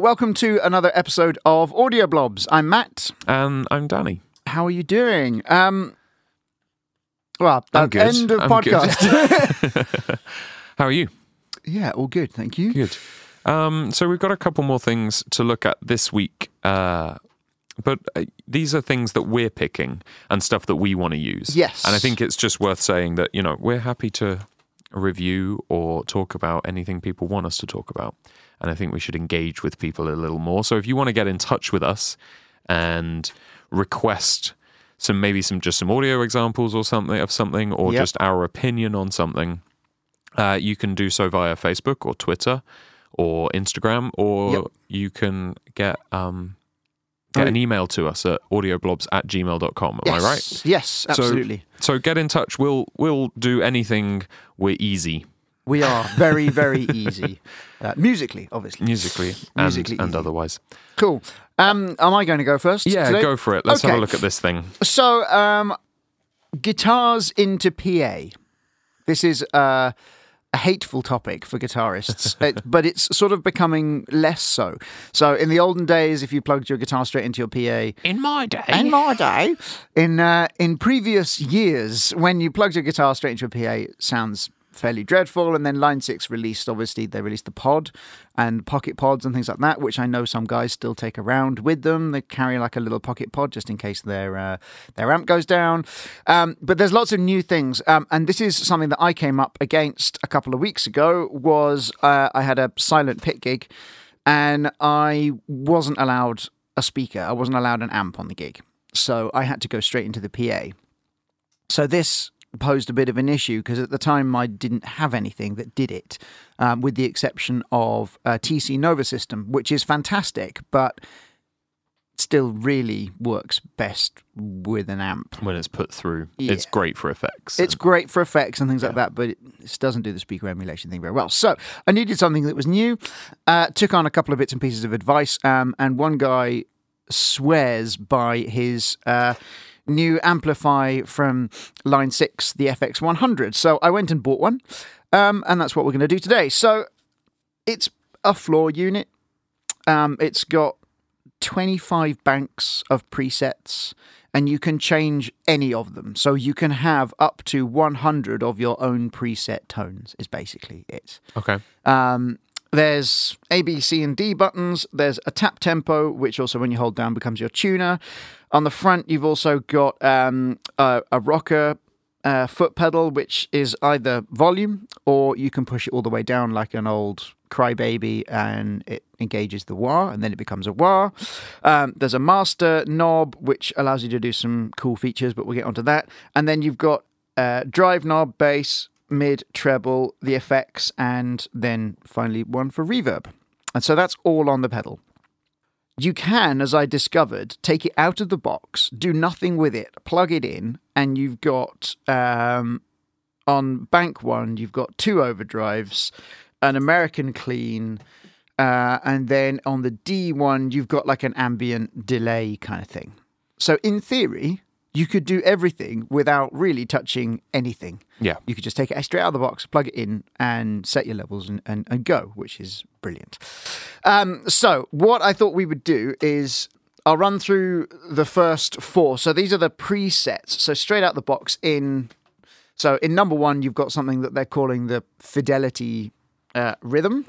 Welcome to another episode of Audio Blobs. I'm Matt. And I'm Danny. How are you doing? Um, well, I'm good. end of I'm podcast. How are you? yeah, all good. Thank you. Good. Um, so we've got a couple more things to look at this week, uh, but uh, these are things that we're picking and stuff that we want to use. Yes. and I think it's just worth saying that you know we're happy to review or talk about anything people want us to talk about, and I think we should engage with people a little more. So if you want to get in touch with us and request some maybe some just some audio examples or something of something or Yep. just our opinion on something uh, you can do so via Facebook or Twitter or Instagram, or Yep. you can get um, get Oh, an email to us at audioblobs at gmail.com. Am yes. I right? Yes, absolutely. So get in touch. We'll we'll do anything. We're easy we are very, very easy. Uh, musically, obviously. musically and, Musically and easy. otherwise. Cool. Um, am I going to go first? Yeah, today? go for it. Let's have a look at this thing. So, um, guitars into PA. This is uh, a hateful topic for guitarists, it, but it's sort of becoming less so. So, in the olden days, if you plugged your guitar straight into your PA, In my day, in my day, in uh, in previous years, when you plugged your guitar straight into a PA, it sounds fairly dreadful. And then Line Six released, obviously, they released the pod and pocket pods and things like that, which I know some guys still take around with them. They carry like a little pocket pod just in case their uh, their amp goes down. Um, but there's lots of new things, um, and this is something that I came up against a couple of weeks ago. Was uh, I had a silent pit gig, and I wasn't allowed a speaker. I wasn't allowed an amp on the gig. So I had to go straight into the PA. So this posed a bit of an issue because at the time I didn't have anything that did it, um, with the exception of a TC Nova system, which is fantastic, but still really works best with an amp. when it's put through, it's great for effects. It's great for effects and things like that, but it doesn't do the speaker emulation thing very well. So I needed something that was new. Uh, took on a couple of bits and pieces of advice, um, and one guy swears by his uh, new Amplifi from Line Six, the FX100. So I went and bought one, um, and that's what we're going to do today. So it's a floor unit. Um, it's got 25 banks of presets and you can change any of them. So you can have up to 100 of your own preset tones, is basically it. okay. Um, there's A, B, C, and D buttons. There's a tap tempo, which also, when you hold down, becomes your tuner. On the front, you've also got um, a, a rocker uh, foot pedal, which is either volume or you can push it all the way down like an old crybaby and it engages the wah and then it becomes a wah. Um, there's a master knob, which allows you to do some cool features, but we'll get onto that. And then you've got uh, drive knob, bass, mid, treble, the effects, and then finally one for reverb. And so that's all on the pedal. You can, as I discovered, take it out of the box, do nothing with it, plug it in, and you've got um, on bank one, you've got two overdrives, an American clean, uh, and then on the D one, you've got like an ambient delay kind of thing. So, in theory, you could do everything without really touching anything. Yeah. You could just take it straight out of the box, plug it in, and set your levels and, and, and go, which is brilliant. Um, so, what I thought we would do is I'll run through the first four. So, these are the presets. So, straight out the box in. So, in number one, you've got something that they're calling the fidelity uh, rhythm.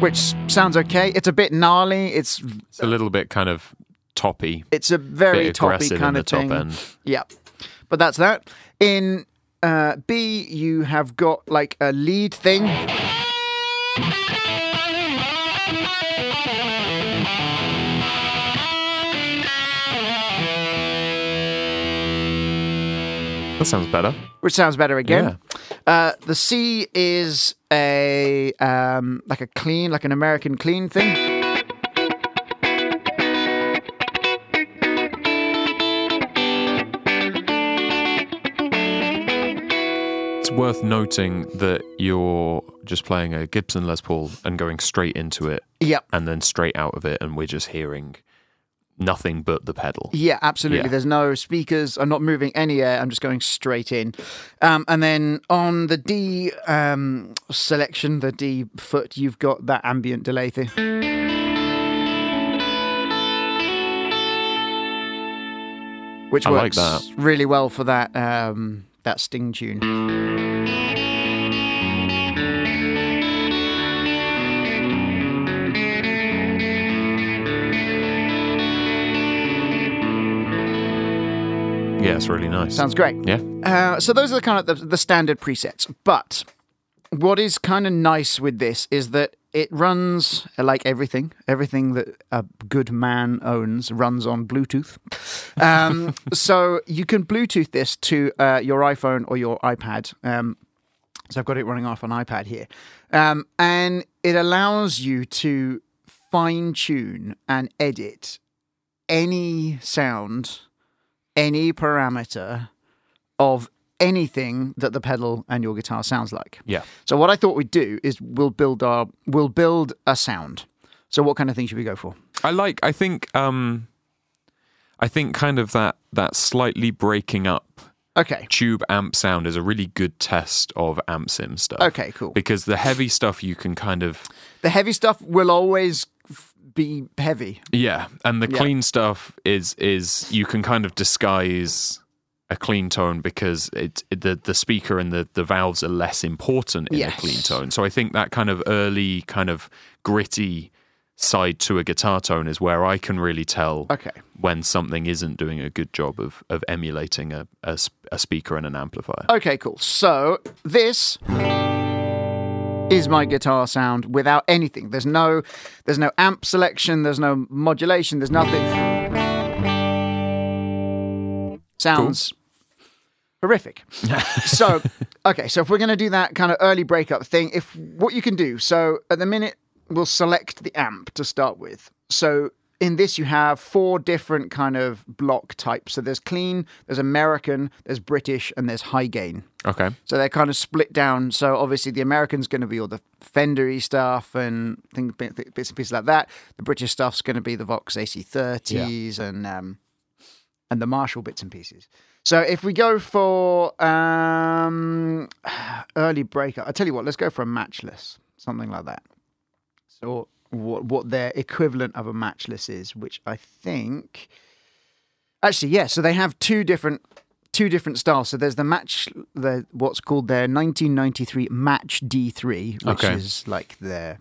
Which sounds okay. It's a bit gnarly. It's It's a little bit kind of toppy, it's a very toppy kind of top thing. end. Yeah. But that's that. In uh, B, you have got like a lead thing. That sounds better. which sounds better again. Uh, the C is a um, like a clean, like an American clean thing. It's worth noting that you're just playing a Gibson Les Paul and going straight into it Yep. and then straight out of it, and we're just hearing nothing but the pedal. Yeah, absolutely. Yeah. There's no speakers. I'm not moving any air. I'm just going straight in. Um, and then on the D um, selection, the D foot, you've got that ambient delay thing. Which I like works that. really well for that um, that sting tune. Yeah, it's really nice. Sounds great. yeah. Uh, so those are the kind of the, the standard presets. But what is kind of nice with this is that it runs uh, like everything. Everything that a good man owns runs on Bluetooth. Um, so you can Bluetooth this to uh, your iPhone or your iPad. Um, so I've got it running off an iPad here, um, and it allows you to fine tune and edit any sound, any parameter of anything that the pedal and your guitar sounds like. Yeah. So what I thought we'd do is we'll build our we'll build a sound. So what kind of thing should we go for? I like I think um I think kind of that that slightly breaking up Okay. tube amp sound is a really good test of amp sim stuff. Okay, cool. Because the heavy stuff you can kind of The heavy stuff will always be heavy. yeah, and the Yeah. clean stuff is is you can kind of disguise a clean tone because it, it- the the speaker and the the valves are less important in Yes. a clean tone. So I think that kind of early kind of gritty side to a guitar tone is where I can really tell Okay. when something isn't doing a good job of of emulating a a, a speaker and an amplifier. Okay, cool. So this is my guitar sound without anything. There's no there's no amp selection, there's no modulation, there's nothing. Sounds horrific. so, okay, so if we're going to do that kind of early breakup thing, if what you can do, so at the minute we'll select the amp to start with. So in this you have four different kind of block types. So there's clean, there's American, there's British, and there's high gain. Okay. So they're kind of split down. So obviously the American's going to be all the Fendery stuff and things, bits and pieces like that. The British stuff's going to be the Vox AC30s and um, and the Marshall bits and pieces. So if we go for um, early breakup, I tell you what, let's go for a matchless, something like that. So what what their equivalent of a matchless is, which I think actually yeah. So they have two different two different styles. So there's the match, the what's called their 1993 Match D3, which Okay. is like their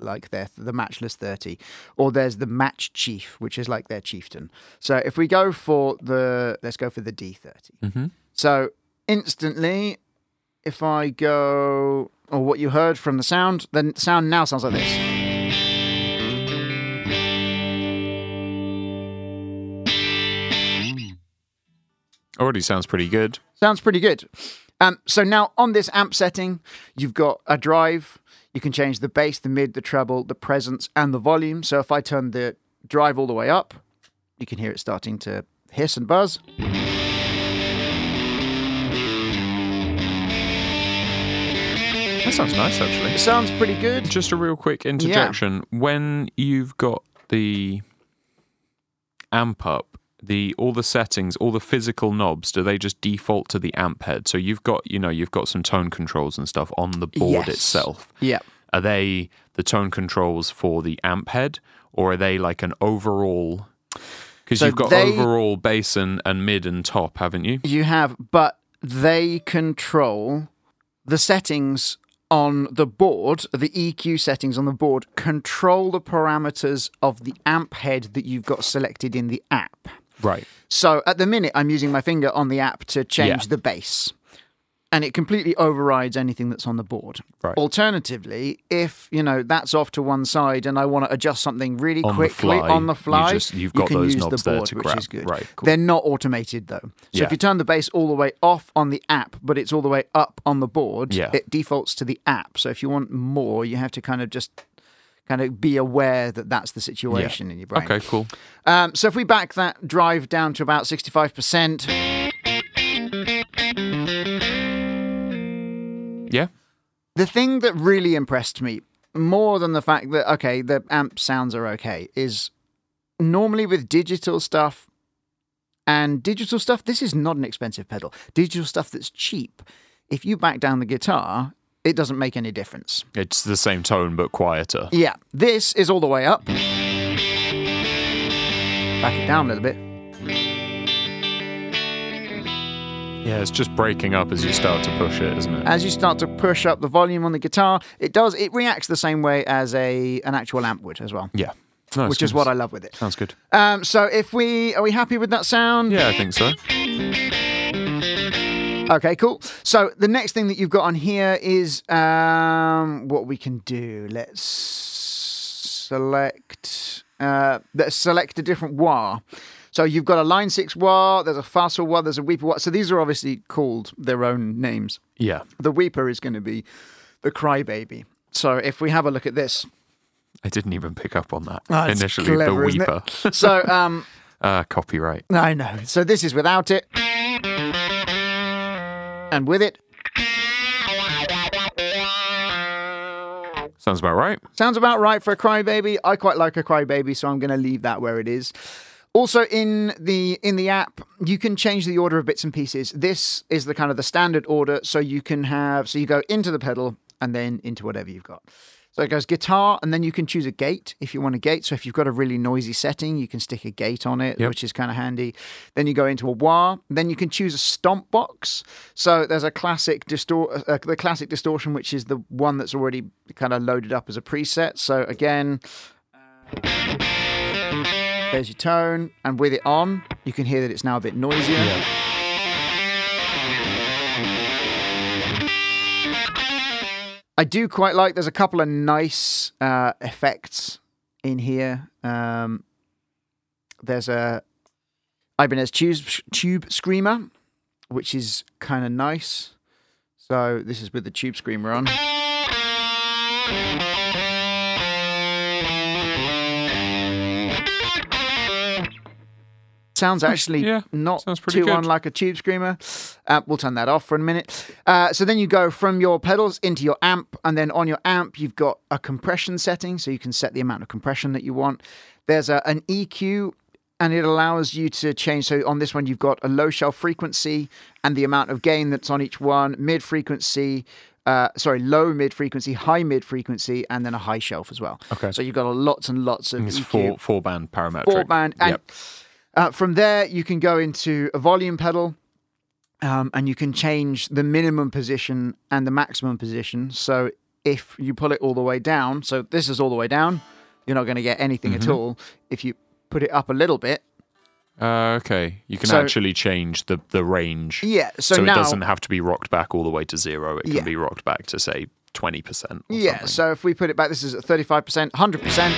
like their the matchless 30 or there's the match chief which is like their chieftain so if we go for the let's go for the d30 Mm-hmm. so instantly if i go or what you heard from the sound the sound now sounds like this Already sounds pretty good. Sounds pretty good. Um, so now on this amp setting, you've got a drive. You can change the bass, the mid, the treble, the presence, and the volume. So if I turn the drive all the way up, you can hear it starting to hiss and buzz. That sounds nice, actually. It sounds pretty good. Just a real quick interjection. When you've got the amp up, the all the settings, all the physical knobs, do they just default to the amp head? So you've got, you know, you've got some tone controls and stuff on the board Yes. itself. Yeah. Are they the tone controls for the amp head, or are they like an overall? Because So you've got they- overall bass and, and mid and top, haven't you? You have, but they control the settings on the board, the EQ settings on the board, control the parameters of the amp head that you've got selected in the app. Right. So at the minute, I'm using my finger on the app to change Yeah. the bass. And it completely overrides anything that's on the board. Right. Alternatively, if you know that's off to one side and I want to adjust something really On the quickly fly, on the you fly, just- you've you got can those use knobs the there board, to which grab. is good. Right, cool. They're not automated though. So Yeah. if you turn the bass all the way off on the app, but it's all the way up on the board, Yeah. it defaults to the app. So if you want more, you have to kind of just kind of be aware that that's the situation in your brain. Okay, cool. Um, so if we back that drive down to about 65%, Yeah. the thing that really impressed me more than the fact that, okay, the amp sounds are okay, is normally with digital stuff and digital stuff, this is not an expensive pedal. Digital stuff that's cheap. If you back down the guitar, it doesn't make any difference. It's the same tone but quieter. Yeah, this is all the way up. Back it down a little bit. Yeah, it's just breaking up as you start to push it, isn't it? As you start to push up the volume on the guitar, it does it reacts the same way as a an actual amp would as well, yeah. Nice, which is what I love with it. Sounds good. Um, so if we are we happy with that sound? Yeah, I think so. Okay, cool. So the next thing that you've got on here is um, what we can do. Let's select. Uh, let's select a different wah. So you've got a line six wah. There's a Fassel wah. There's a weeper wah. So these are obviously called their own names. Yeah. The weeper is going to be the crybaby. So if we have a look at this, I didn't even pick up on that it's initially. clever, the? Weeper. so um, uh, copyright. I know. So this is without it, and with it. Sounds about right. Sounds about right for a crybaby. I quite like a crybaby, so I'm going to leave that where it is. Also in the in the app, you can change the order of bits and pieces. This is the kind of the standard order, so you can have so you go into the pedal and then into whatever you've got. So it goes guitar, and then you can choose a gate if you want a gate. So if you've got a really noisy setting, you can stick a gate on it, Yep. which is kind of handy. Then you go into a wah. Then you can choose a stomp box. So there's a classic distor- uh, the classic distortion, which is the one that's already kind of loaded up as a preset. So again, there's your tone, and with it on, you can hear that it's now a bit noisier. I do quite like. There's a couple of nice uh, effects in here. Um, there's a Ibanez tube tube screamer, which is kind of nice. So this is with the tube screamer on. Sounds actually Yeah, not sounds too good. unlike a tube screamer. Uh, we'll turn that off for a minute. Uh, so then you go from your pedals into your amp, and then on your amp you've got a compression setting, so you can set the amount of compression that you want. There's a, an EQ, and it allows you to change. So on this one you've got a low shelf frequency and the amount of gain that's on each one, mid frequency. Uh, sorry, low mid frequency, high mid frequency, and then a high shelf as well. Okay. So you've got a lots and lots of It's EQ four four band parametric. four band. And Yep. Uh, from there, you can go into a volume pedal. Um, and you can change the minimum position and the maximum position. So if you pull it all the way down, so this is all the way down, you're not going to get anything Mm-hmm. at all. If you put it up a little bit, Uh, okay. You can So- actually change the the range. yeah. So, So, now, it doesn't have to be rocked back all the way to zero. It can Yeah. be rocked back to say twenty percent. yeah. Something. So if we put it back, this is at 35%, 100%,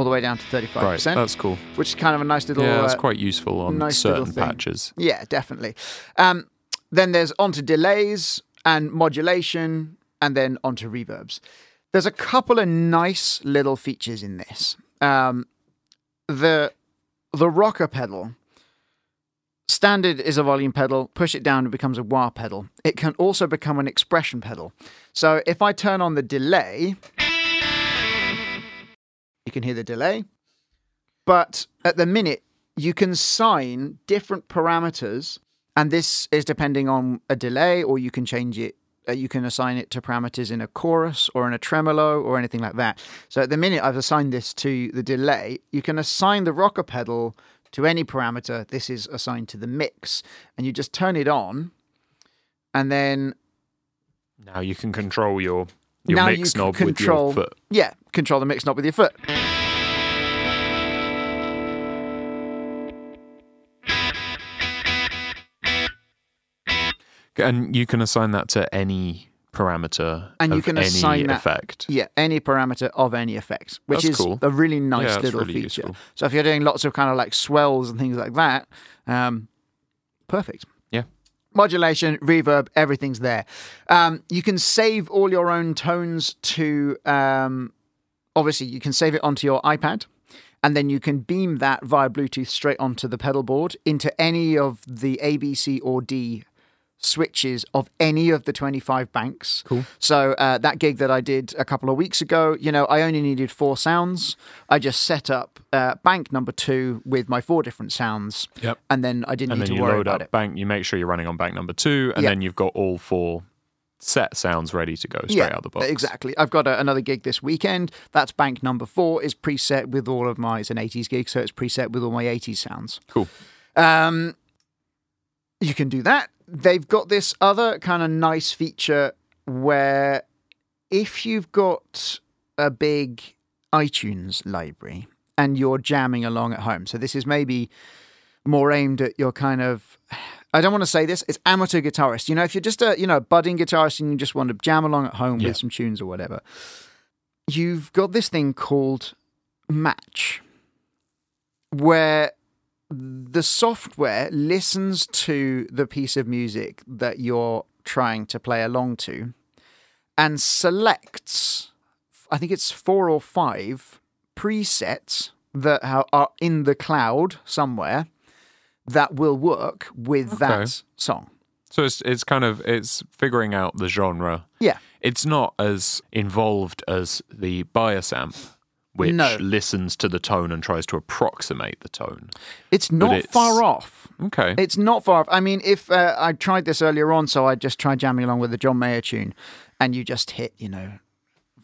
all the way down to 35%, right. That's cool. which is kind of a nice little. Yeah, that's uh, quite useful on nice certain patches. Yeah, definitely. Um, then there's onto delays and modulation, and then onto reverbs. There's a couple of nice little features in this. Um, the the rocker pedal standard is a volume pedal. Push it down, it becomes a wah pedal. It can also become an expression pedal. So if I turn on the delay, you can hear the delay. But at the minute, you can sign different parameters, and this is depending on a delay, or you can change it. Uh, you can assign it to parameters in a chorus or in a tremolo or anything like that. So at the minute, I've assigned this to the delay. You can assign the rocker pedal to any parameter. This is assigned to the mix, and you just turn it on, and then Now you can control your your Now mix you knob control- with your foot. yeah, control the mix knob with your foot. And you can assign that to any parameter And you can assign that- effect. Yeah, any parameter of any effect, which That's is cool. a really nice Yeah, little really feature. useful. So if you're doing lots of kind of like swells and things like that, um, perfect. Yeah. Modulation, reverb, everything's there. Um, you can save all your own tones to, um, obviously, you can save it onto your iPad. And then you can beam that via Bluetooth straight onto the pedal board into any of the A, B, C, or D switches of any of the 25 banks. Cool. So uh, that gig that I did a couple of weeks ago, you know, I only needed four sounds. I just set up uh, bank number two with my four different sounds. Yep. And then I didn't And need then to you worry load about up it. bank. You make sure you're running on bank number two, and Yeah. then you've got all four set sounds ready to go straight out the box. Exactly. I've got a, another gig this weekend. That's bank number four is preset with all of my. It's an 80s gig, so it's preset with all my 80s sounds. Cool. Um, you can do that. They've got this other kind of nice feature where if you've got a big iTunes library and you're jamming along at home, so this is maybe more aimed at your kind of I don't want to say this, it's amateur guitarist. You know, if you're just a, you know, budding guitarist and you just want to jam along at home Yeah. with some tunes or whatever, you've got this thing called Match where the software listens to the piece of music that you're trying to play along to and selects I think it's four or five presets that are in the cloud somewhere that will work with Okay. that song. So it's it's kind of it's figuring out the genre. Yeah. It's not as involved as the bias amp, which No. listens to the tone and tries to approximate the tone. It's not it's- far off. Okay. It's not far off. I mean, if uh, I tried this earlier on, so I just tried jamming along with the John Mayer tune, and you just hit, you know,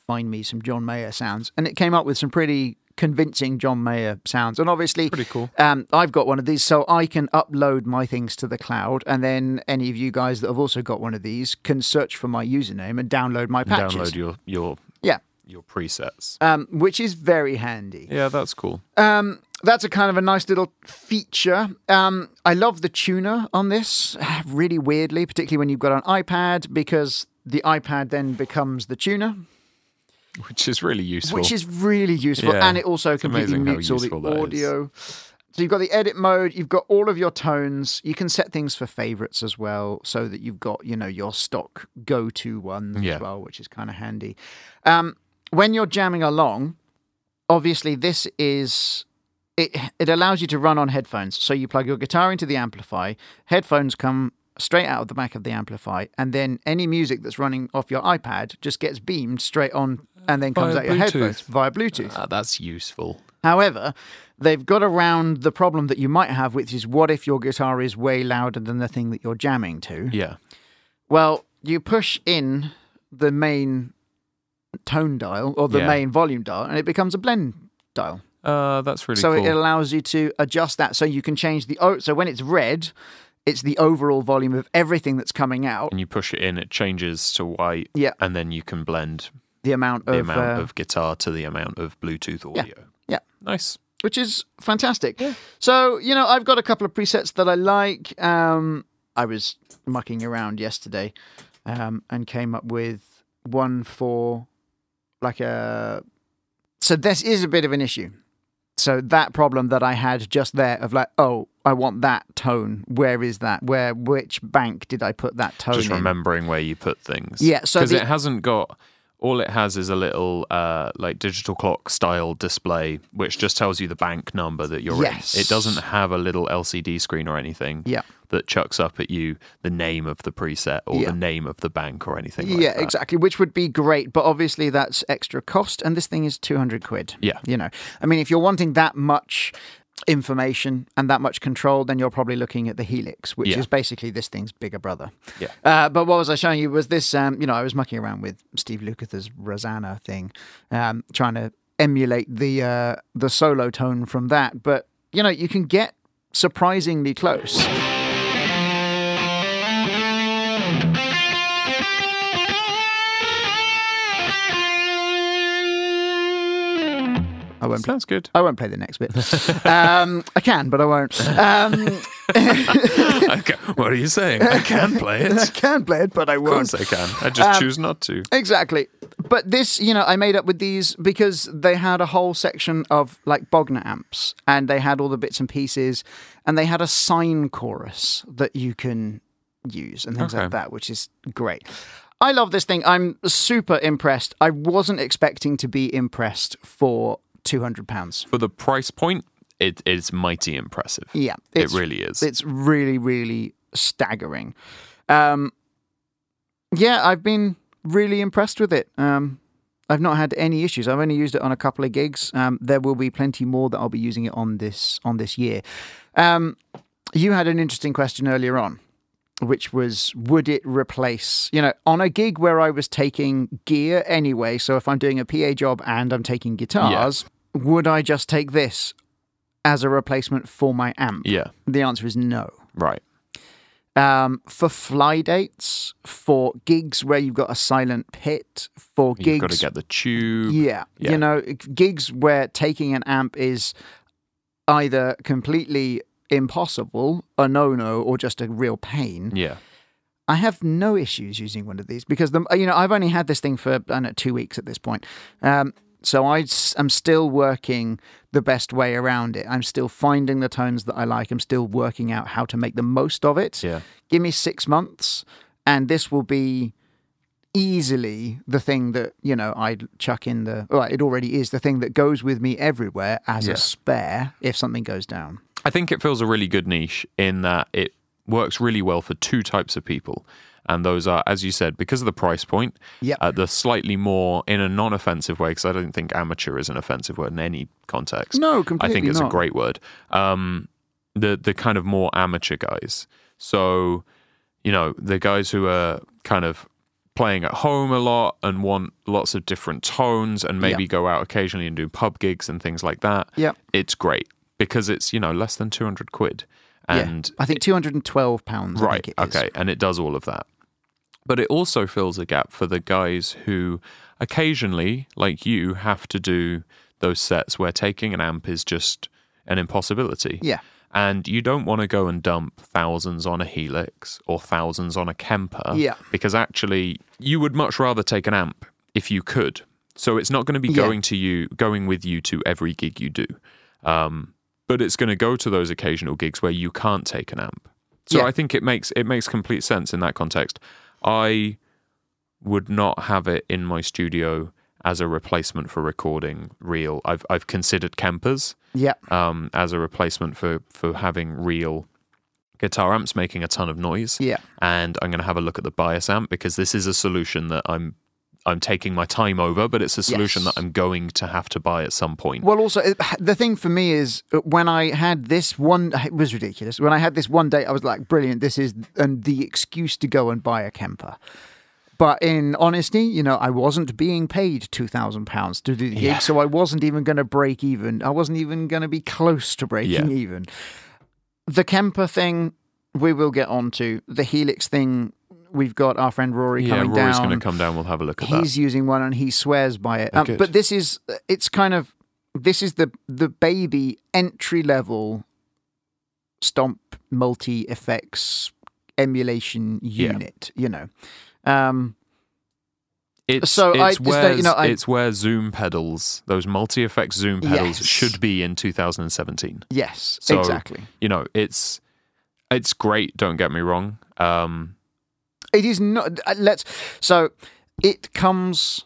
find me some John Mayer sounds, and it came up with some pretty convincing John Mayer sounds. And obviously, Pretty cool. Um, I've got one of these, so I can upload my things to the cloud, and then any of you guys that have also got one of these can search for my username and download my patches. Download your your Yeah, your presets. um, which is very handy. Yeah, that's cool. Um, that's a kind of a nice little feature. Um, I love the tuner on this, really weirdly, particularly when you've got an iPad, because the iPad then becomes the tuner, Which is really useful. which is really useful, Yeah, and it also completely mutes all the useful that is. audio. So you've got the edit mode, you've got all of your tones. You can set things for favorites as well, so that you've got you know your stock go-to ones Yeah. as well, which is kind of handy. Um, when you're jamming along, obviously this is it. It allows you to run on headphones. So you plug your guitar into the Amplifi, headphones come straight out of the back of the Amplifi, and then any music that's running off your iPad just gets beamed straight on, and then comes Via out your Bluetooth. headphones via Bluetooth. Ah, that's useful. However, they've got around the problem that you might have, which is what if your guitar is way louder than the thing that you're jamming to? Yeah. Well, you push in the main tone dial or the Yeah. main volume dial, and it becomes a blend dial. Uh, that's really so cool. it allows you to adjust that, so you can change the oh. So when it's red, it's the overall volume of everything that's coming out. and you push it in, it changes to white. Yeah. And then you can blend The amount the of, amount uh, of guitar to the amount of Bluetooth audio. yeah. Nice. which is fantastic. So, you know, I've got a couple of presets that I like. Um, I was mucking around yesterday um, and came up with one for like a. So, this is a bit of an issue. So, that problem that I had just there of like, oh, I want that tone. Where is that? Where, which bank did I put that tone Just in? remembering where you put things. Yeah, so because it hasn't got. All it has is a little uh, like digital clock style display, which just tells you the bank number that you're Yes. in. It doesn't have a little LCD screen or anything Yeah. that chucks up at you the name of the preset or Yeah. the name of the bank or anything like yeah, that. exactly. Which would be great, but obviously that's extra cost, and this thing is two hundred quid. Yeah. you know, I mean, if you're wanting that much information and that much control, then you're probably looking at the Helix, which Yeah. is basically this thing's bigger brother. Yeah. Uh, but what was I showing you was this? Um, you know, I was mucking around with Steve Lukather's Rosanna thing, um, trying to emulate the uh, the solo tone from that. But you know, you can get surprisingly close. I won't. Sounds good. I won't play the next bit. um, I can, but I won't. Um, okay. What are you saying? I can play it. I can play it, but I won't. Of course I can. I just Um, choose not to. Exactly. But this, you know, I made up with these because they had a whole section of like Bogner amps and they had all the bits and pieces and they had a sine chorus that you can use and things Okay. like that, which is great. I love this thing. I'm super impressed. I wasn't expecting to be impressed for £200. For the price point, it is mighty impressive. Yeah. It really is. It's really, really staggering. Um, yeah, I've been really impressed with it. Um, I've not had any issues. I've only used it on a couple of gigs. Um, there will be plenty more that I'll be using it on this on this year. Um, you had an interesting question earlier on, which was would it replace, you know, on a gig where I was taking gear anyway, so if I'm doing a PA job and I'm taking guitars, would I just take this as a replacement for my amp? Yeah. The answer is no. Right. Um, for fly dates, for gigs where you've got a silent pit, for gigs You've got to get the tube. yeah. Yeah. You know, gigs where taking an amp is either completely impossible, a no no, or just a real pain. Yeah. I have no issues using one of these because the you know I've only had this thing for I don't know two weeks at this point. Um, so I am still working the best way around it. I'm still finding the tones that I like. I'm still working out how to make the most of it. Yeah. Give me six months, and this will be easily the thing that you know I'd chuck in the. Well, it already is the thing that goes with me everywhere as Yeah. a spare if something goes down. I think it fills a really good niche in that it works really well for two types of people. And those are, as you said, because of the price point, Yep. uh, the slightly more in a non offensive way, because I don't think amateur is an offensive word in any context. No, I think it's not. a great word. Um, the the kind of more amateur guys. So, you know, the guys who are kind of playing at home a lot and want lots of different tones and maybe Yeah. go out occasionally and do pub gigs and things like that. Yeah, It's great because it's, you know, less than 200 quid. Yeah. And I think two hundred and twelve pounds. I right, think it is. okay, and it does all of that. But it also fills a gap for the guys who occasionally, like you, have to do those sets where taking an amp is just an impossibility. Yeah. And you don't want to go and dump thousands on a Helix or thousands on a Kemper. Yeah. Because actually, you would much rather take an amp if you could. So it's not going to be Yeah. going to you, going with you to every gig you do. Um, but it's going to go to those occasional gigs where you can't take an amp. So Yeah. I think it makes it makes complete sense in that context. I would not have it in my studio as a replacement for recording real. I've I've considered Kempers Yeah. um, as a replacement for for having real guitar amps making a ton of noise. Yeah. And I'm going to have a look at the bias amp because this is a solution that I'm I'm taking my time over, but it's a solution Yes. that I'm going to have to buy at some point. Well, also it, the thing for me is uh, when I had this one, it was ridiculous. When I had this one date, I was like, "Brilliant! This is and the excuse to go and buy a Kemper." But in honesty, you know, I wasn't being paid two thousand pounds to do the gig, Yeah. so I wasn't even going to break even. I wasn't even going to be close to breaking Yeah. even. The Kemper thing, we will get onto the Helix thing. We've got our friend Rory yeah, coming Rory's down Rory's going to come down. We'll have a look at that. he's using one and he swears by it. Um, but this is it's kind of this is the the baby entry level stomp multi effects emulation Yeah. unit. You know, um, It's, So I it's just where, you know, I- it's where zoom pedals, those multi-effect zoom pedals, Yes. should be in 2017. yes, So- exactly. You know, it's it's great. Don't get me wrong. Um, It is not. uh, Let's. So it comes.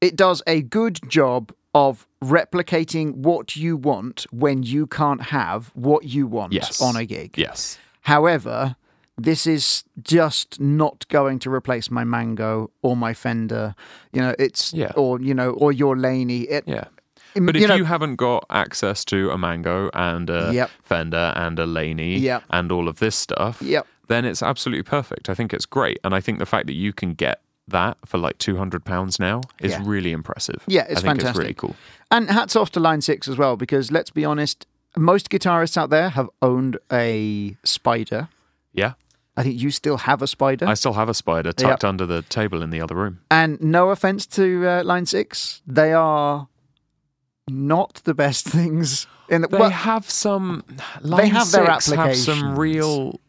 It does a good job of replicating what you want when you can't have what you want Yes. on a gig. yes, However, this is just not going to replace my Mango or my Fender. You know, it's Yeah. or you know, or your Laney. It, yeah. But you if know, you haven't got access to a Mango and a Yep. Fender and a Laney Yep. and all of this stuff, Yep. Then it's absolutely perfect. I think it's great, and I think the fact that you can get that for like two hundred pounds now is Yeah. really impressive. Yeah, it's I think fantastic. It's really cool. and hats off to Line Six as well, because let's be honest, most guitarists out there have owned a Spider. Yeah, I think you still have a Spider. I still have a spider tucked under the table in the other room. And no offense to uh, Line Six, they are not the best things in the. They well, have some. They have their Line 6 Have applications. some real,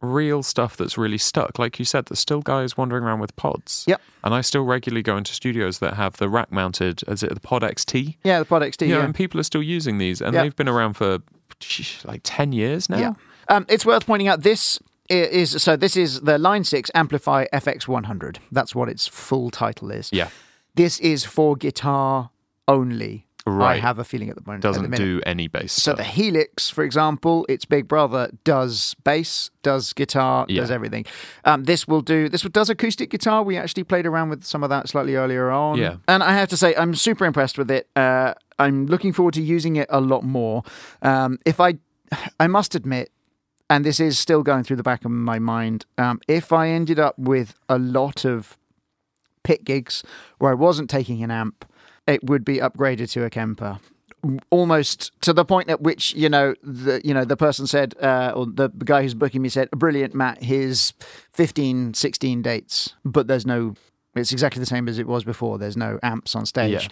real stuff that's really stuck. Like you said, there's still guys wandering around with pods. Yep. And I still regularly go into studios that have the rack mounted. Is it the Pod XT? yeah, the Pod XT. Yeah, yeah. and people are still using these, and Yep. they've been around for like ten years now. Yeah. Um, it's worth pointing out this is so this is the Line 6 Amplifi FX100. That's what its full title is. Yeah. This is for guitar only. I have a feeling at the moment. Doesn't minute. do any bass So stuff. the Helix, for example, its big brother does bass, does guitar, Yeah. does everything. Um, this will do. This does acoustic guitar. We actually played around with some of that slightly earlier on. Yeah. and I have to say, I'm super impressed with it. Uh, I'm looking forward to using it a lot more. Um, if I, I must admit, and this is still going through the back of my mind. Um, if I ended up with a lot of pit gigs where I wasn't taking an amp, it would be upgraded to a Kemper. Almost to the point at which you know the you know the person said uh, or the guy who's booking me said brilliant Matt here's 15 16 dates. But there's no it's exactly the same as it was before. There's no amps on stage. Yeah.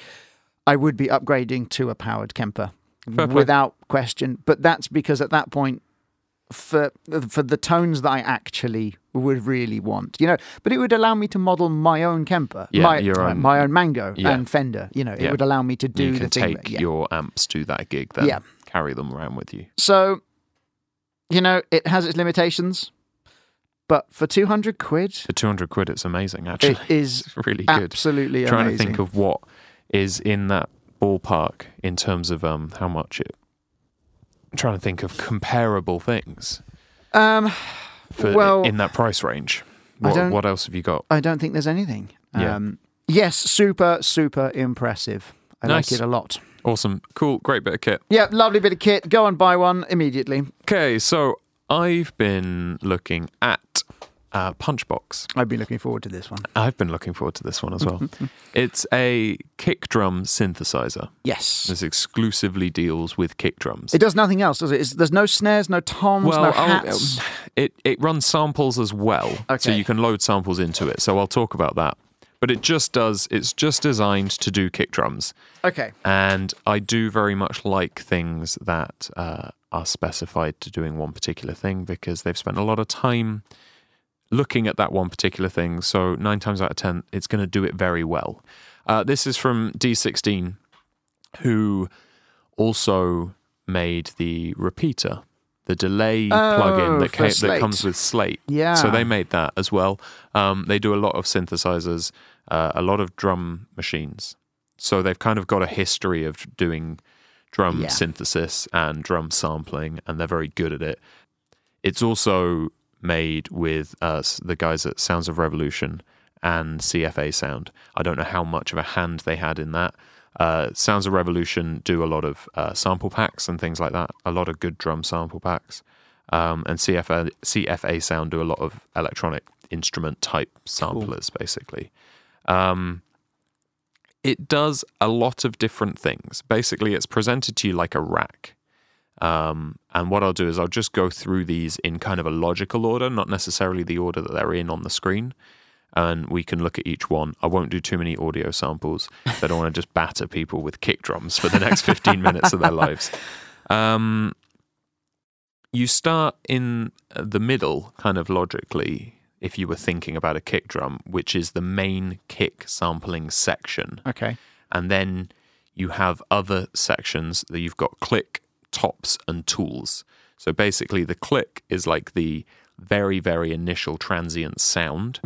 I would be upgrading to a powered Kemper without question. But that's because at that point for for the tones that I actually would really want, you know. But it would allow me to model my own Kemper, Yeah, my your own- my own Mango Yeah. and Fender. You know, it Yeah. would allow me to do you the can thing. take that- yeah. your amps to that gig then. Yeah. Carry them around with you. So, you know, it has its limitations, but for two hundred quid, For 200 quid, it's amazing, actually. it is It's really good. absolutely Trying amazing. to think of what is in that ballpark in terms of um, how much it. I'm trying to think of comparable things um, for Well, in that price range. What, what else have you got? I don't think there's anything. Yeah. Um, yes, super super impressive. I Nice. like it a lot. Awesome. Cool. Great bit of kit. Yeah, lovely bit of kit. Go and buy one immediately. Okay, so I've been looking at uh, Punchbox. I've been looking forward to this one. I've been looking forward to this one as well. it's a kick drum synthesizer. Yes. This exclusively deals with kick drums. It does nothing else, does it? It's, there's no snares, no toms, no I'll- hats. it it runs samples as well, Okay. so you can load samples into it. So I'll talk about that. But it just does. It's just designed to do kick drums, Okay. and I do very much like things that uh, are specified to doing one particular thing because they've spent a lot of time looking at that one particular thing. So nine times out of ten, it's going to do it very well. Uh, this is from D16, who also made the repeater, the delay plugin Oh, that, for ca- that comes with Slate. Yeah. So they made that as well. Um, they do a lot of synthesizers, uh, a lot of drum machines. So they've kind of got a history of doing drum Yeah. synthesis and drum sampling, and they're very good at it. It's also made with uh, the guys at Sounds of Revolution and CFA Sound. I don't know how much of a hand they had in that. Uh, Sounds of Revolution do a lot of uh, sample packs and things like that, a lot of good drum sample packs. Um, and CFA, CFA Sound do a lot of electronic instrument type samplers, basically. Um, it does a lot of different things. Basically, it's presented to you like a rack. Um, and what I'll do is I'll just go through these in kind of a logical order, not necessarily the order that they're in on the screen. And we can look at each one. I won't do too many audio samples. I don't want to just batter people with kick drums for the next 15 minutes of their lives. Um, you start in the middle, kind of logically, if you were thinking about a kick drum, which is the main kick sampling section Okay. and then you have other sections that you've got click, tops, and tools. So basically, the click is like the very, very initial transient sound.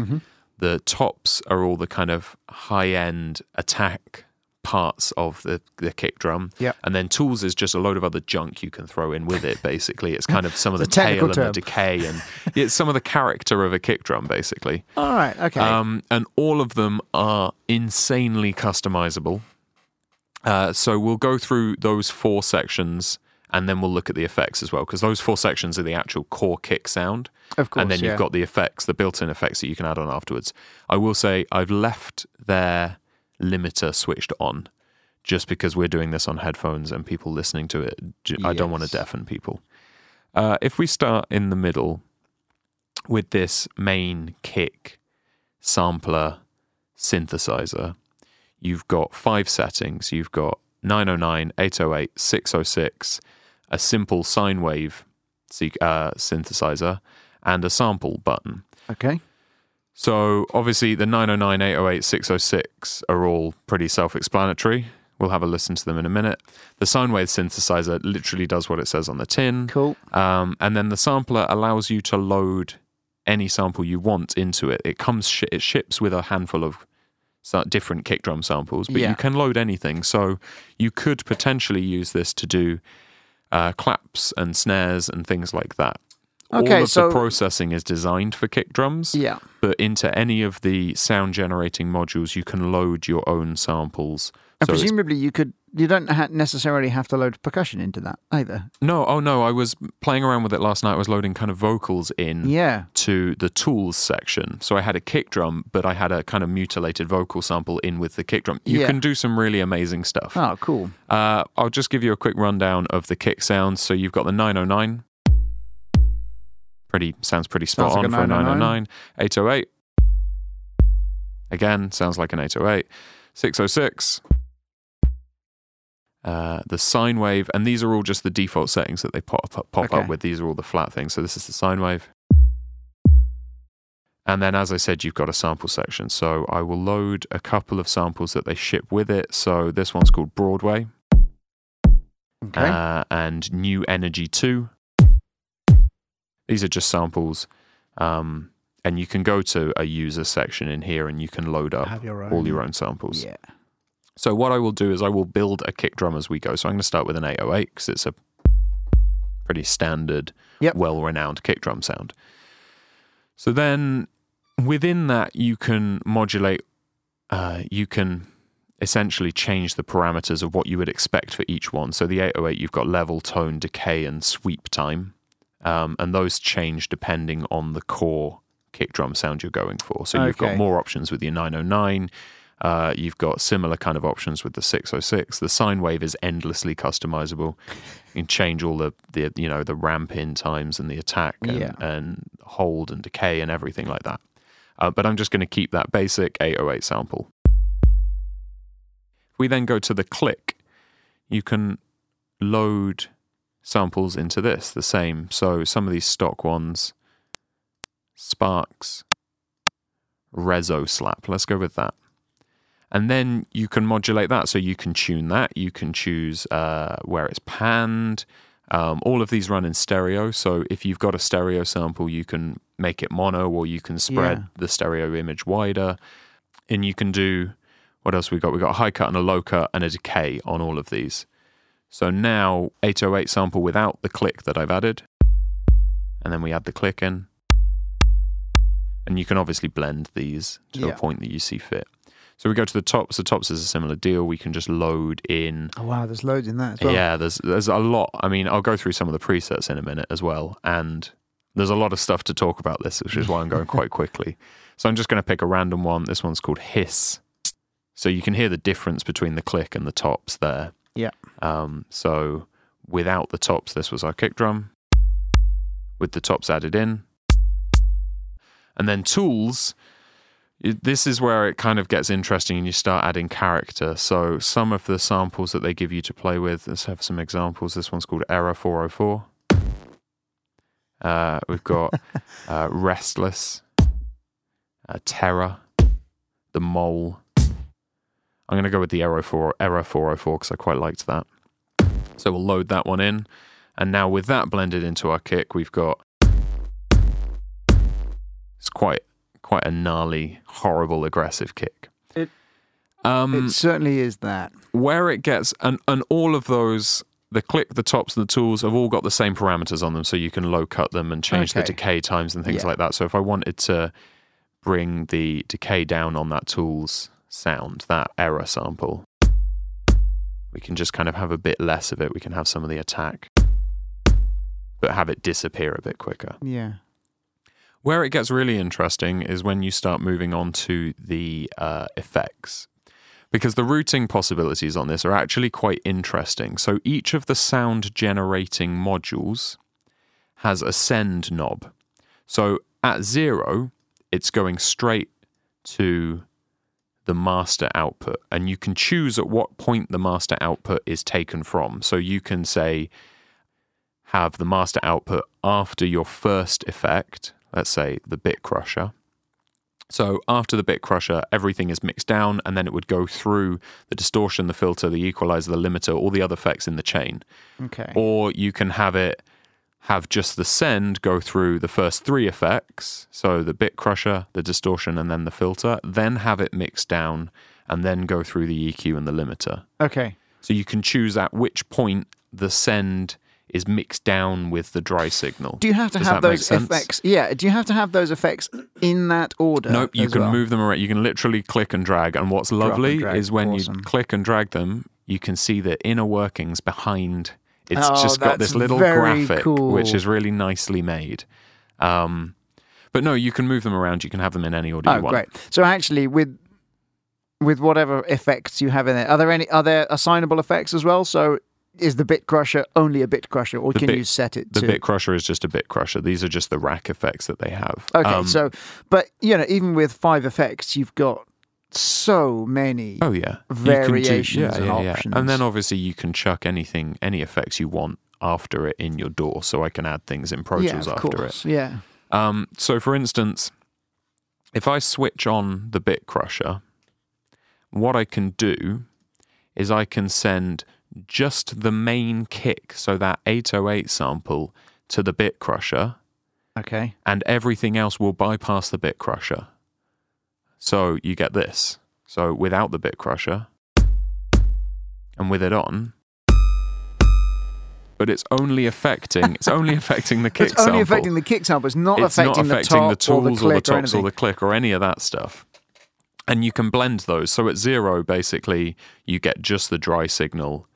The tops are all the kind of high end attack parts of the, the kick drum. Yep. And then tools is just a load of other junk you can throw in with it, basically. It's kind of some of the tail and term. the decay and it's some of the character of a kick drum, basically. All right. Okay. Um, and all of them are insanely customizable. Uh, so we'll go through those four sections and then we'll look at the effects as well, because those four sections are the actual core kick sound. of course. and then yeah. you've got the effects, the built in effects that you can add on afterwards. I will say I've left their limiter switched on just because we're doing this on headphones and people listening to it. I don't want to deafen people. Uh, if we start in the middle with this main kick sampler synthesizer, you've got five settings. You've got 909, 808, 606, a simple sine wave uh, synthesizer, and a sample button. Okay. So obviously the 909, 808, 606 are all pretty self-explanatory. We'll have a listen to them in a minute. The sine wave synthesizer literally does what it says on the tin. Cool. Um, and then the sampler allows you to load any sample you want into it. It comes, sh- it ships with a handful of different kick drum samples, but Yeah. you can load anything. So you could potentially use this to do uh, claps and snares and things like that. Okay, All of so- the processing is designed for kick drums, Yeah. but into any of the sound generating modules, you can load your own samples. And So presumably you could you don't ha- necessarily have to load percussion into that either. no, oh no, I was playing around with it last night. I was loading kind of vocals in Yeah. to the tools section. So I had a kick drum, but I had a kind of mutilated vocal sample in with the kick drum. You Yeah. can do some really amazing stuff. Oh, cool. Uh, I'll just give you a quick rundown of the kick sounds. So you've got the 909. Pretty sounds pretty spot Sounds like on a for a 909. 909. 808. Again, sounds like an 808. 606. Uh, the sine wave, and these are all just the default settings that they pop up, pop Okay. up with. These are all the flat things. So this is the sine wave. And then, as I said, you've got a sample section. So I will load a couple of samples that they ship with it. So this one's called Broadway Okay. uh, and New Energy 2. These are just samples. Um, and you can go to a user section in here and you can load up your all your own samples. Yeah. So what I will do is I will build a kick drum as we go. So I'm going to start with an 808 because it's a pretty standard, Yep. well-renowned kick drum sound. So then within that you can modulate. Uh, you can essentially change the parameters of what you would expect for each one. So the 808 you've got level, tone, decay, and sweep time, um, and those change depending on the core kick drum sound you're going for. So you've got more options with your 909. Uh, you've got similar kind of options with the 606. The sine wave is endlessly customizable. You can change all the, the you know the ramp in times and the attack and, Yeah. and hold and decay and everything like that. Uh, but I'm just going to keep that basic 808 sample. If we then go to the click, you can load samples into this the same. So some of these stock ones, Sparks, Rezo Slap. Let's go with that. And then you can modulate that. So you can tune that. You can choose uh, where it's panned. Um, all of these run in stereo. So if you've got a stereo sample, you can make it mono or you can spread Yeah. the stereo image wider. And you can do what else we got? We got a high cut and a low cut and a decay on all of these. So now 808 sample without the click that I've added. And then we add the click in. And you can obviously blend these to Yeah. a point that you see fit. So we go to the tops. The tops is a similar deal. We can just load in. Oh, wow, there's loads in that as well. Yeah, there's there's a lot. I mean, I'll go through some of the presets in a minute as well, and there's a lot of stuff to talk about this, which is why I'm going quite quickly. So I'm just going to pick a random one. This one's called Hiss. So you can hear the difference between the click and the tops there. Yeah. Um, so without the tops, this was our kick drum. With the tops added in, and then tools. This is where it kind of gets interesting and you start adding character. So, some of the samples that they give you to play with, let's have some examples. This one's called Error 404. Uh, we've got uh, Restless, uh, Terror, The Mole. I'm going to go with the Error, 4, Error 404 because I quite liked that. So, we'll load that one in. And now, with that blended into our kick, we've got it's quite quite a gnarly, horrible, aggressive kick. It- um, It certainly is that. where it gets and and all of those the click, the tops, and the tools have all got the same parameters on them, so you can low cut them and change the decay times and things Yeah. like that. So if I wanted to bring the decay down on that tools sound, that error sample, we can just kind of have a bit less of it. We can have some of the attack, but have it disappear a bit quicker. Yeah. Where it gets really interesting is when you start moving on to the uh, effects. Because the routing possibilities on this are actually quite interesting. So each of the sound generating modules has a send knob. So at zero, it's going straight to the master output. And you can choose at what point the master output is taken from. So you can say, have the master output after your first effect, let's say the bit crusher. So after the bit crusher, everything is mixed down, and then it would go through the distortion, the filter, the equalizer, the limiter, all the other effects in the chain. Okay. Or you can have it have just the send go through the first three effects, so the bit crusher, the distortion, and then the filter, then have it mixed down, and then go through the EQ and the limiter. Okay. So you can choose at which point the send is mixed down with the dry signal. Do you have to Does have those effects? Yeah. Do you have to have those effects in that order? Nope, you as can well? move them around. You can literally click and drag. And what's lovely drag. is when Awesome. you click and drag them, you can see the inner workings behind. It's Oh, just got this little graphic, cool. which is really nicely made. Um, but no, you can move them around. You can have them in any order Oh, you want. great. So actually, with with whatever effects you have in it, are there any are there assignable effects as well? So is the bit crusher only a bit crusher, or The can bit- you set it to The to? bit crusher is just a bit crusher. These are just the rack effects that they have. okay, Um, so but you know, even with five effects, you've got so many. Oh yeah, can do- variations and options. And then obviously you can chuck anything, any effects you want after it in your DAW. So I can add things in Pro yeah, Tools of after it. Yeah. Um, so, for instance, if I switch on the bit crusher, what I can do is I can send just the main kick, so that 808 sample, to the bit crusher, Okay. and everything else will bypass the bit crusher. So you get this. So without the bit crusher, and with it on. But it's only affecting it's only affecting the kick sample. It's only sample affecting the kick sample. It's not it's affecting, not affecting the the, top or the tools click or the or tops or, anything. the click or any of that stuff. And you can blend those. So at zero, basically, you get just the dry signal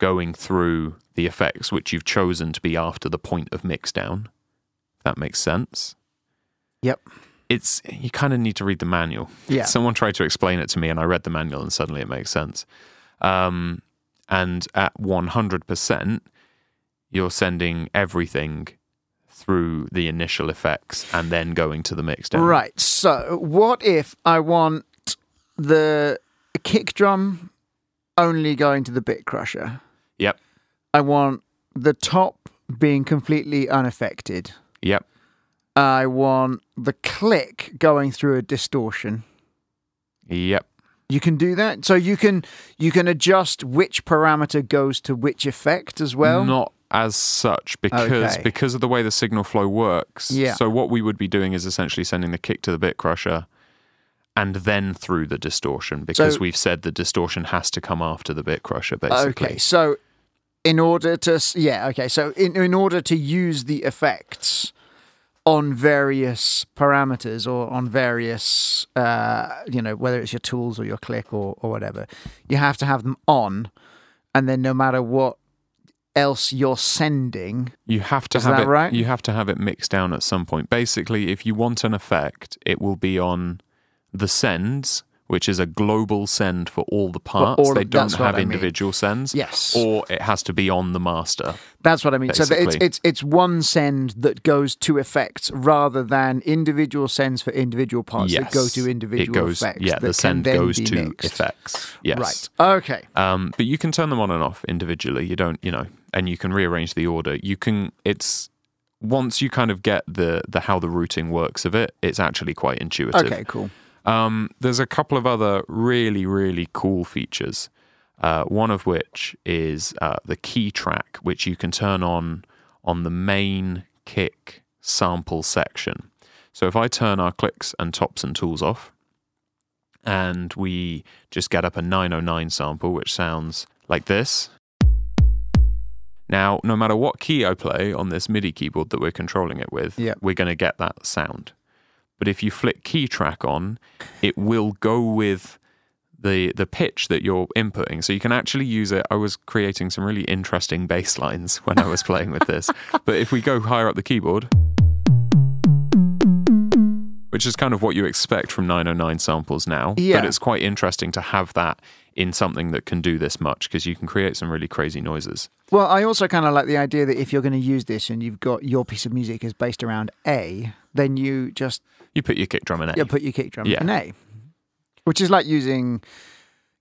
going through the effects which you've chosen to be after the point of mix down. If that makes sense. Yep. It's you kind of need to read the manual. Yeah. Someone tried to explain it to me, and I read the manual, and suddenly it makes sense. Um, and at one hundred percent, you're sending everything through the initial effects and then going to the mix down. Right. So, what if I want the kick drum only going to the bit crusher? Yep. I want the top being completely unaffected. Yep. I want the click going through a distortion. Yep. You can do that. So you can you can adjust which parameter goes to which effect as well. Not as such because Okay. because of the way the signal flow works. Yeah. So what we would be doing is essentially sending the kick to the bit crusher and then through the distortion because So- we've said the distortion has to come after the bit crusher basically. Okay, so in order to yeah, okay, so in in order to use the effects on various parameters or on various uh you know whether it's your tools or your click or or whatever, you have to have them on, and then no matter what else you're sending, You have to Is have that it right? you have to have it mixed down at some point. Basically, if you want an effect, it will be on the sends, which is a global send for all the parts. all- they don't have I mean. individual sends. yes, Or it has to be on the master. that's what I mean. So it's it's it's one send that goes to effects rather than individual sends for individual parts that go to individual it goes, effects. Yeah, that the send goes to mixed. effects. Yes. Right. Okay. Um, but you can turn them on and off individually. You don't, you know, and you can rearrange the order. You can. It's once you kind of get the the how the routing works of it. It's actually quite intuitive. Okay. Cool. Um, there's a couple of other really really cool features. Uh, one of which is uh, the key track, which you can turn on on the main kick sample section. So if I turn our clicks and tops and tools off, and we just get up a 909 sample, which sounds like this. Now, no matter what key I play on this MIDI keyboard that we're controlling it with, Yeah. we're going to get that sound. But if you flick key track on, it will go with the the pitch that you're inputting. So you can actually use it. I was creating some really interesting bass lines when I was playing with this. But if we go higher up the keyboard, which is kind of what you expect from 909 samples now, Yeah. but it's quite interesting to have that in something that can do this much because you can create some really crazy noises. Well, I also kind of like the idea that if you're going to use this and you've got your piece of music is based around A, then you just You put your kick drum in A. yeah, put your kick drum Yeah. in A, which is like using,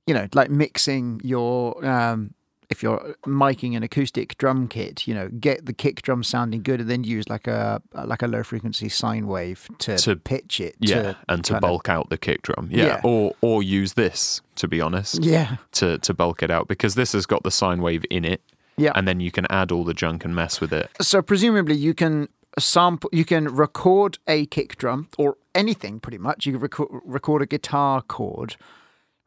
you know, like mixing your um, if you're miking an acoustic drum kit, you know, get the kick drum sounding good, and then use like a like a low frequency sine wave to, To- pitch it. yeah, to and to kind of- bulk out the kick drum. Yeah. Yeah. Or or use this, to be honest, yeah, to, to bulk it out because this has got the sine wave in it. Yeah. and then you can add all the junk and mess with it. So presumably you can sample, you can record a kick drum or anything pretty much. You can record, record a guitar chord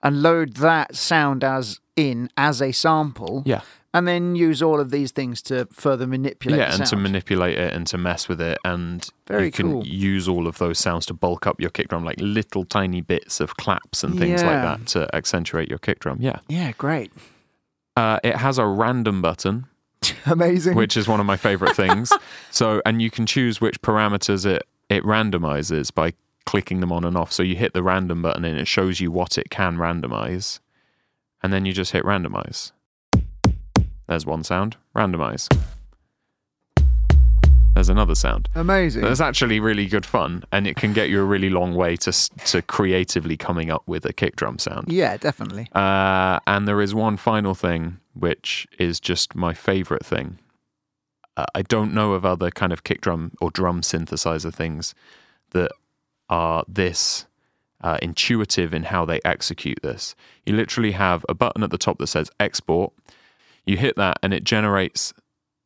and load that sound as in as a sample. Yeah. And then use all of these things to further manipulate. yeah, and to manipulate it and to mess with it, and Very you can cool. use all of those sounds to bulk up your kick drum, like little tiny bits of claps and things like that to accentuate your kick drum. Yeah, yeah, great, uh, it has a random button, amazing. which is one of my favorite things. So, and you can choose which parameters it it randomizes by clicking them on and off. So you hit the random button and it shows you what it can randomize, and then you just hit randomize. There's one sound, randomize. There's another sound. amazing. That's actually really good fun, and it can get you a really long way to to creatively coming up with a kick drum sound. yeah, definitely. Uh, and there is one final thing, which is just my favorite thing. Uh, I don't know of other kind of kick drum or drum synthesizer things that are this uh, intuitive in how they execute this. You literally have a button at the top that says export. You hit that, and it generates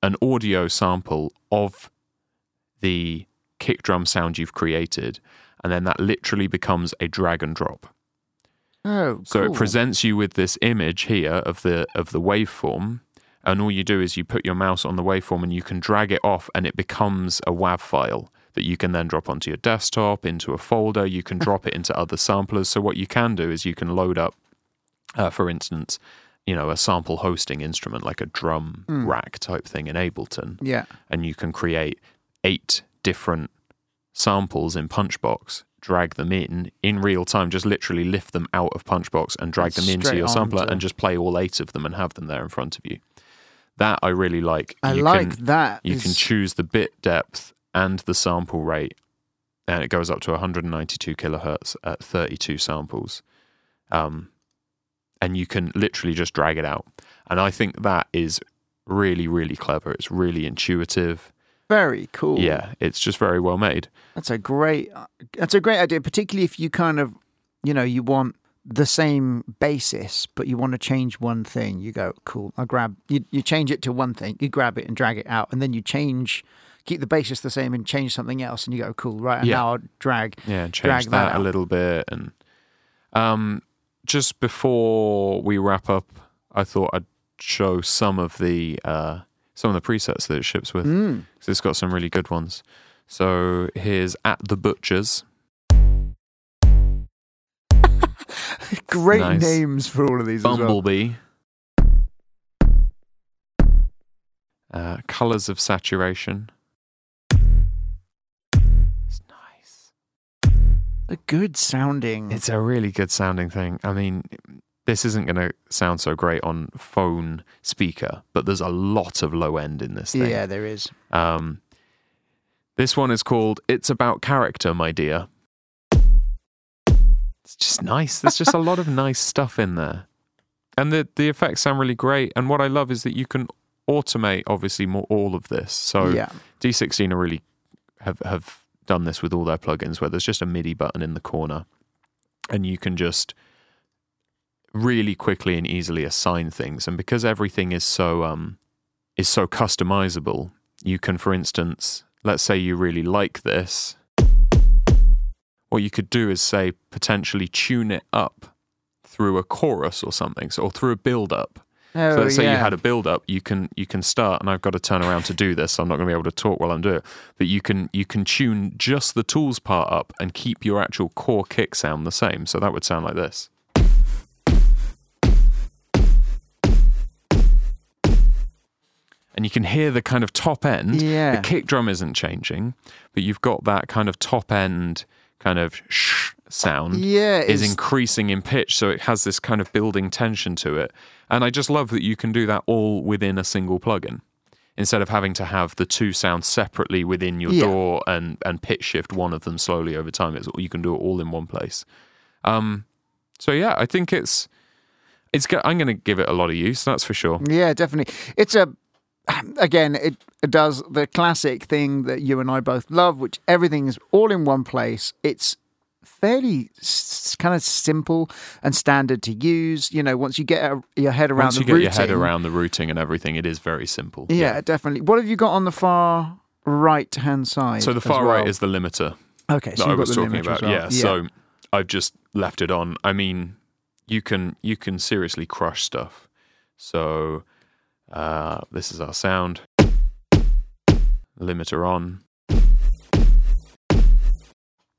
an audio sample of the kick drum sound you've created, and then that literally becomes a drag and drop. Oh, So cool. it presents you with this image here of the of the waveform, and all you do is you put your mouse on the waveform and you can drag it off, and it becomes a WAV file that you can then drop onto your desktop, into a folder. You can drop it into other samplers. So what you can do is you can load up, uh, for instance, you know, a sample hosting instrument like a drum rack type thing in Ableton, Yeah. and you can create eight different samples in Punchbox, drag them in in real time, just literally lift them out of Punchbox and drag them into your sampler onto- and just play all eight of them and have them there in front of you. That I really like. I You like can, that. You can choose the bit depth and the sample rate, and it goes up to 192 kilohertz at 32 samples. Um, and you can literally just drag it out. And I think that is really, really clever. It's really intuitive. Very cool. Yeah, it's just very well made. That's a great. That's a great idea, particularly if you kind of, you know, you want the same basis, but you want to change one thing. You go, cool. I grab. You you change it to one thing. You grab it and drag it out, and then you change. Keep the basis the same and change something else, and you go, cool. Right, and Yeah. now I'll drag. Yeah, change Drag that, that a little bit. And um, just before we wrap up, I thought I'd show some of the uh, some of the presets that it ships with. Mm. it's got some really good ones. So here's at the butchers. Great Nice. names for all of these. As well. Bumblebee. Uh, colors of saturation. It's nice. A good sounding. It's a really good sounding thing. I mean, this isn't going to sound so great on phone speaker, but there's a lot of low end in this thing. yeah, there is. Um, this one is called "It's About Character, My Dear." It's just nice. There's just a lot of nice stuff in there, and the the effects sound really great. And what I love is that you can automate, obviously, more all of this. So yeah. D16 are really have have done this with all their plugins, where there's just a MIDI button in the corner, and you can just really quickly and easily assign things. And because everything is so um is so customizable, you can, for instance, let's say you really like this. What you could do is say potentially tune it up through a chorus or something, so or through a build up. Oh, So let's say you had a build up, you can you can start, and I've got to turn around to do this. So I'm not going to be able to talk while I'm doing it. But you can you can tune just the tools part up and keep your actual core kick sound the same. So that would sound like this. And you can hear the kind of top end. Yeah. The kick drum isn't changing, but you've got that kind of top end kind of shh sound Yeah, is increasing in pitch, so it has this kind of building tension to it. And I just love that you can do that all within a single plugin. Instead of having to have the two sounds separately within your Yeah. DAW and, and pitch shift one of them slowly over time, it's, you can do it all in one place. Um, so yeah, I think it's it's. I'm going to give it a lot of use. That's for sure. Yeah, definitely. It's a again, it, it does the classic thing that you and I both love, which everything is all in one place. It's fairly s- kind of simple and standard to use. You know, once you get a, your head around Once the you get routing, your head around the routing and everything, it is very simple. yeah, definitely. What have you got on the far right hand side? So the far well? right is the limiter okay. So I was the talking about. well. Yeah. So I've just left it on. I mean, you can you can seriously crush stuff. So uh, this is our sound. Limiter on.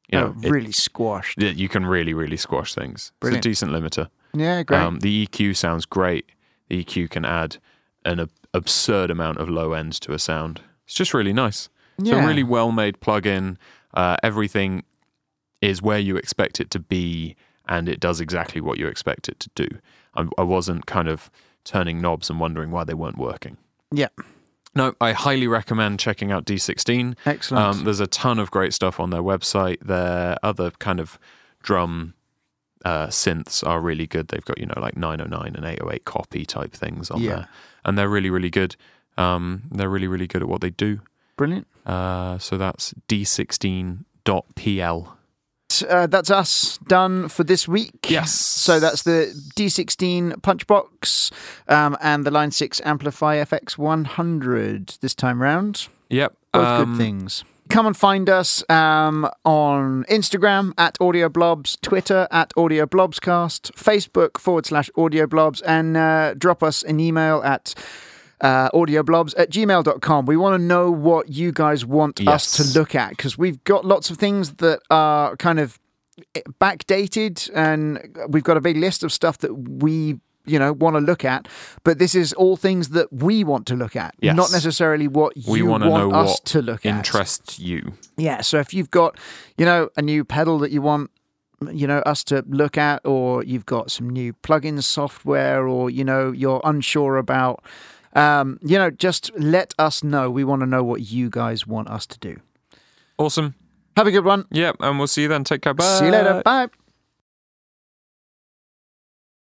You know, oh, it- really squashed. yeah, you can really really squash things. Brilliant. It's a decent limiter. Yeah, great. Um, the EQ sounds great. The EQ can add an ab- absurd amount of low end to a sound. It's just really nice. It's yeah. a really well made plugin. Uh, everything is where you expect it to be, and it does exactly what you expect it to do. I, I wasn't kind of turning knobs and wondering why they weren't working. Yeah. No, I highly recommend checking out D16. Excellent. Um, there's a ton of great stuff on their website. Their other kind of drum uh, synths are really good. They've got, you know, like 909 and 808 copy type things on Yeah. there. And they're really, really good. Um, they're really, really good at what they do. Brilliant. Uh, so that's d16.pl. Uh, that's us done for this week. Yes. So that's the D16 Punchbox um, and the Line 6 Amplifi FX 100 this time round. Yep. Both um, good things. Come and find us um, on Instagram at AudioBlobs, Twitter at AudioBlobscast, Facebook forward slash AudioBlobs, and uh, drop us an email at uh, audioblobs at gmail.com. We want to know what you guys want us to look at because we've got lots of things that are kind of backdated and we've got a big list of stuff that we you know want to look at but this is all things that we want to look at Yes. not necessarily what We you want want to know us what to look at interests you. yeah so if you've got you know a new pedal that you want you know us to look at or you've got some new plugin software or you know you're unsure about um, you know just let us know we want to know what you guys want us to do Awesome. have a good one Yep. And we'll see you then. Take care. Bye. see you later bye